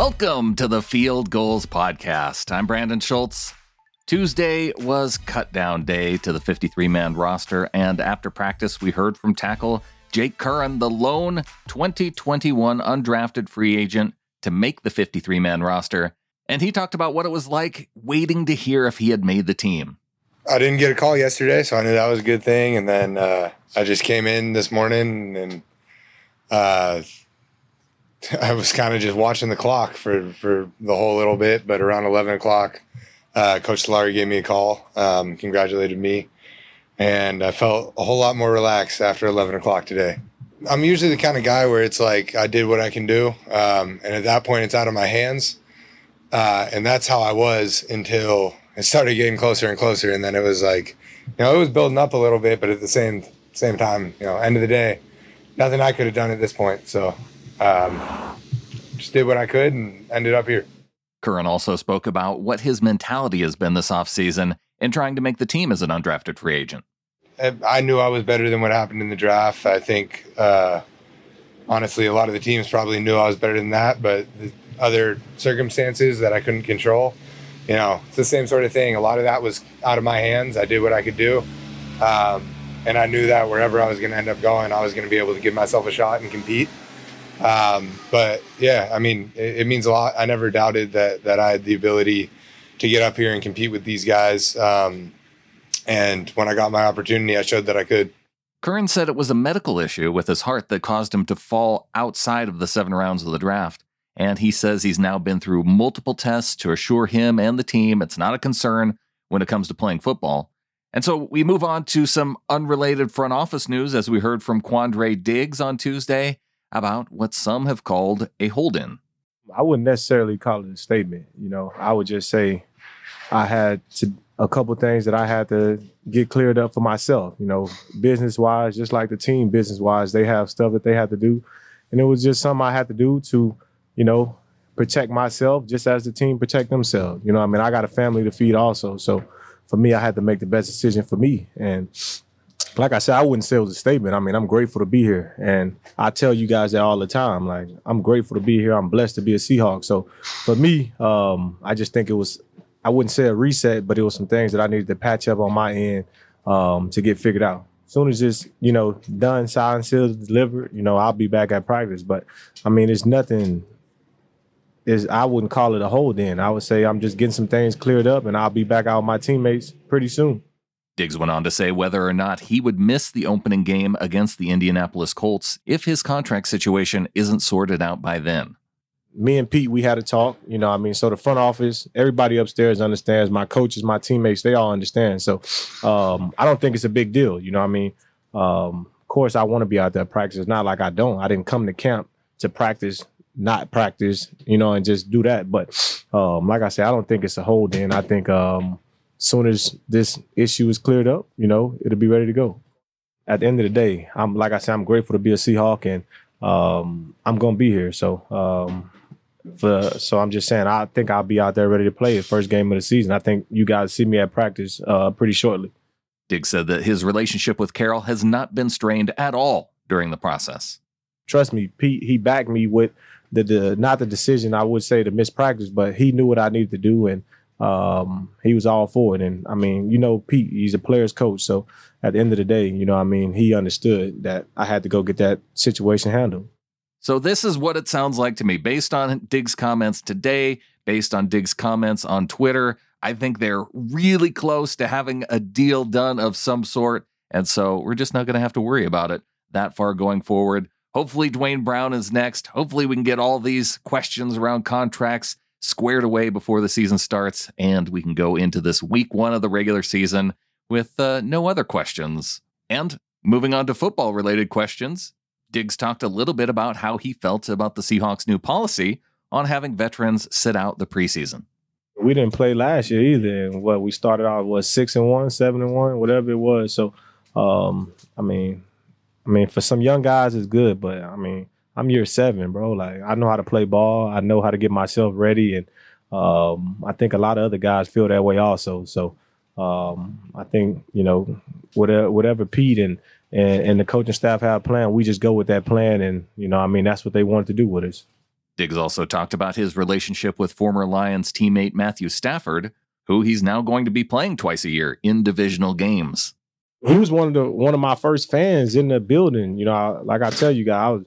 Welcome to the Field Gulls Podcast. I'm Brandon Schultz. Tuesday was cut down day to the 53 man roster, and after practice, we heard from tackle Jake Curhan, the lone 2021 undrafted free agent to make the 53 man roster. And he talked about what it was like waiting to hear if he had made the team. I didn't get a call yesterday, so I knew that was a good thing. And then uh, I just came in this morning and uh, I was kind of just watching the clock for, for the whole little bit. But around 11 o'clock, uh, Coach Solari gave me a call, um, congratulated me, and I felt a whole lot more relaxed after 11 o'clock today. I'm usually the kind of guy where it's like I did what I can do, um, and at that point, it's out of my hands. Uh, and that's how I was until it started getting closer and closer, and then it was like, you know, it was building up a little bit, but at the same same time, you know, end of the day, nothing I could have done at this point. So, um, just did what I could and ended up here. Curhan also spoke about what his mentality has been this offseason in trying to make the team as an undrafted free agent. I knew I was better than what happened in the draft. I think, uh, honestly, a lot of the teams probably knew I was better than that, but other circumstances that I couldn't control, you know, it's the same sort of thing. A lot of that was out of my hands. I did what I could do. Um, and I knew that wherever I was going to end up going, I was going to be able to give myself a shot and compete. Um, but yeah, I mean, it, it, means a lot. I never doubted that that I had the ability to get up here and compete with these guys. Um, and when I got my opportunity, I showed that I could. Curhan said it was a medical issue with his heart that caused him to fall outside of the seven rounds of the draft. And he says he's now been through multiple tests to assure him and the team it's not a concern when it comes to playing football. And so we move on to some unrelated front office news as we heard from Quandre Diggs on Tuesday about what some have called a hold in. I wouldn't necessarily call it a statement. You know, I would just say I had to, a couple things that I had to get cleared up for myself. You know, business wise, just like the team business wise, they have stuff that they had to do, and it was just something I had to do to, you know, protect myself just as the team protect themselves. You know, I mean, I got a family to feed also, so for me, I had to make the best decision for me, and like I said, I wouldn't say it was a statement. I mean, I'm grateful to be here. And I tell you guys that all the time. Like, I'm grateful to be here. I'm blessed to be a Seahawk. So for me, um, I just think it was, I wouldn't say a reset, but it was some things that I needed to patch up on my end um, to get figured out. As soon as it's, you know, done, signed, sealed, delivered, you know, I'll be back at practice. But I mean, it's nothing is I wouldn't call it a hold in. I would say I'm just getting some things cleared up and I'll be back out with my teammates pretty soon. Diggs went on to say whether or not he would miss the opening game against the Indianapolis Colts if his contract situation isn't sorted out by then. Me and Pete, we had a talk. You know, I mean, so the front office, everybody upstairs understands. My coaches, my teammates, they all understand. So um, I don't think it's a big deal. You know, I mean, um, of course, I want to be out there practice. It's not like I don't. I didn't come to camp to practice, not practice, you know, and just do that. But um, like I said, I don't think it's a hold in. I think um, soon as this issue is cleared up, you know, it'll be ready to go. At the end of the day, I'm like I said, I'm grateful to be a Seahawk and um, I'm gonna be here. So um, for so I'm just saying I think I'll be out there ready to play the first game of the season. I think you guys see me at practice uh, pretty shortly. Diggs said that his relationship with Carroll has not been strained at all during the process. Trust me, Pete, he backed me with the, the not the decision I would say to miss practice, but he knew what I needed to do and um, he was all for it. And I mean, you know, Pete, he's a player's coach. So at the end of the day, you know, I mean, he understood that I had to go get that situation handled. So this is what it sounds like to me, based on Diggs' comments today, based on Diggs' comments on Twitter. I think they're really close to having a deal done of some sort. And so we're just not going to have to worry about it that far going forward. Hopefully, Duane Brown is next. Hopefully, we can get all these questions around contracts squared away before the season starts, and we can go into this week one of the regular season with uh, no other questions. And moving on to football related questions, Diggs talked a little bit about how he felt about the Seahawks' new policy on having veterans sit out the preseason. We didn't play last year either. And what we started out was six and one, seven and one, whatever it was. So, um, I mean, I mean, for some young guys, it's good, but I mean, I'm year seven, bro. Like I know how to play ball. I know how to get myself ready, and um, I think a lot of other guys feel that way also. So um, I think you know whatever whatever Pete and, and and the coaching staff have planned, we just go with that plan, and you know I mean that's what they wanted to do with us. Diggs also talked about his relationship with former Lions teammate Matthew Stafford, who he's now going to be playing twice a year in divisional games. He was one of the one of my first fans in the building. You know, like I tell you guys, I was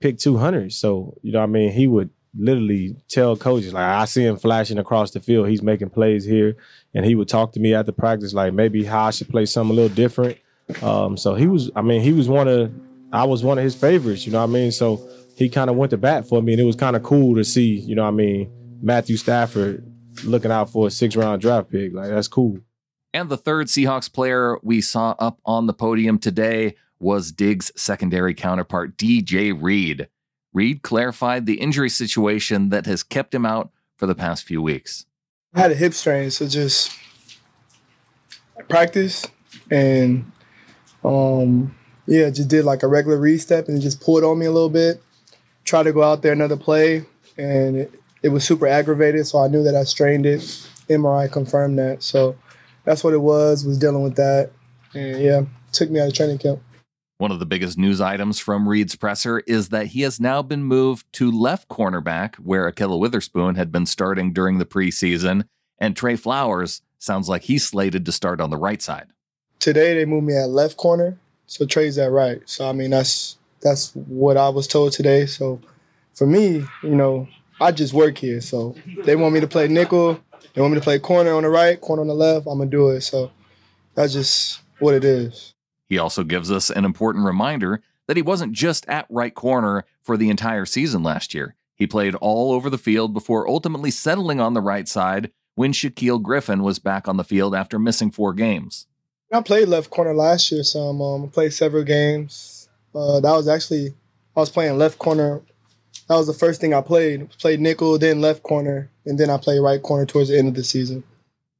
picked 200. So, you know I mean? He would literally tell coaches, like, I see him flashing across the field. He's making plays here. And he would talk to me after practice, like maybe how I should play something a little different. Um, so he was, I mean, he was one of, I was one of his favorites, you know what I mean? So he kind of went to bat for me. And it was kind of cool to see, you know what I mean, Matthew Stafford looking out for a six round draft pick. Like, that's cool. And the third Seahawks player we saw up on the podium today was Diggs' secondary counterpart, DJ Reed. Reed clarified the injury situation that has kept him out for the past few weeks. I had a hip strain, so just practice and um yeah, just did like a regular read step and just pulled on me a little bit. Tried to go out there another play and it, it was super aggravated, so I knew that I strained it. MRI confirmed that. So that's what it was, was dealing with that. And yeah, took me out of training camp. One of the biggest news items from Reed's presser is that he has now been moved to left cornerback, where Ahkello Witherspoon had been starting during the preseason, and Tre Flowers sounds like he's slated to start on the right side. Today they moved me at left corner, so Tre's at right. So I mean that's that's what I was told today. So for me, you know, I just work here. So they want me to play nickel, they want me to play corner on the right, corner on the left. I'm gonna do it. So that's just what it is. He also gives us an important reminder that he wasn't just at right corner for the entire season last year. He played all over the field before ultimately settling on the right side when Shaquill Griffin was back on the field after missing four games. I played left corner last year. Um, I played several games. Uh, that was actually, I was playing left corner. That was the first thing I played. Played nickel, then left corner, and then I played right corner towards the end of the season.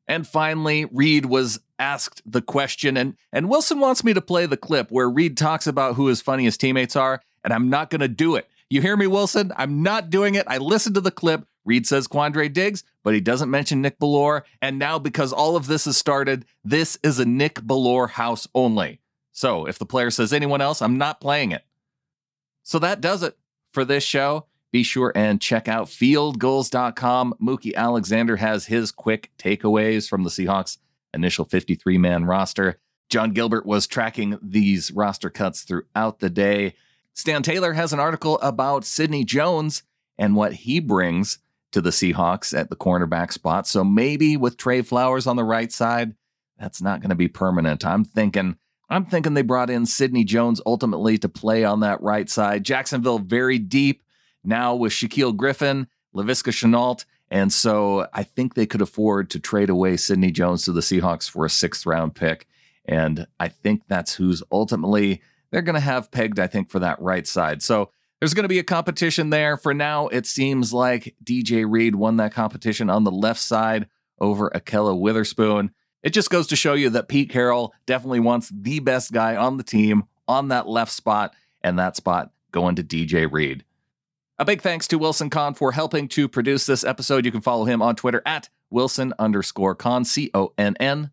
And finally, Reed was asked the question, and, and Wilson wants me to play the clip where Reed talks about who his funniest teammates are, and I'm not going to do it. You hear me, Wilson? I'm not doing it. I listened to the clip. Reed says Quandre Diggs, but he doesn't mention Nick Bellore. And now, because all of this has started, this is a Nick Bellore house only. So if the player says anyone else, I'm not playing it. So that does it for this show. Be sure and check out fieldgulls.com. Mookie Alexander has his quick takeaways from the Seahawks' initial 53 man roster. John Gilbert was tracking these roster cuts throughout the day. Stan Taylor has an article about Sidney Jones and what he brings to the Seahawks at the cornerback spot. So maybe with Tre Flowers on the right side, that's not going to be permanent. I'm thinking I'm thinking they brought in Sidney Jones ultimately to play on that right side. Jacksonville very deep now with Shaquill Griffin, Laviska Shenault. And so I think they could afford to trade away Sidney Jones to the Seahawks for a sixth round pick. And I think that's who's ultimately they're going to have pegged, I think, for that right side. So there's going to be a competition there. For now, it seems like DJ Reed won that competition on the left side over Ahkello Witherspoon. It just goes to show you that Pete Carroll definitely wants the best guy on the team on that left spot, and that spot going to DJ Reed. A big thanks to Wilson Conn for helping to produce this episode. You can follow him on Twitter at Wilson underscore Conn, C O N N.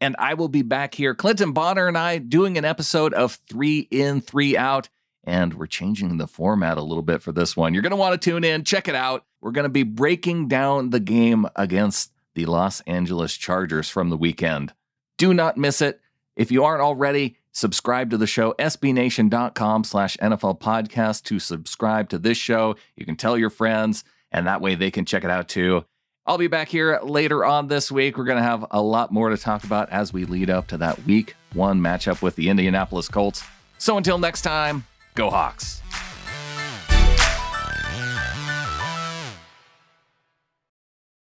And I will be back here, Clinton Bonner and I, doing an episode of Three In, Three Out. And we're changing the format a little bit for this one. You're going to want to tune in, check it out. We're going to be breaking down the game against the Los Angeles Chargers from the weekend. Do not miss it. If you aren't already, subscribe to the show, sbnation.com slash NFL podcast to subscribe to this show. You can tell your friends, and that way they can check it out too. I'll be back here later on this week. We're going to have a lot more to talk about as we lead up to that week one matchup with the Indianapolis Colts. So until next time, go Hawks.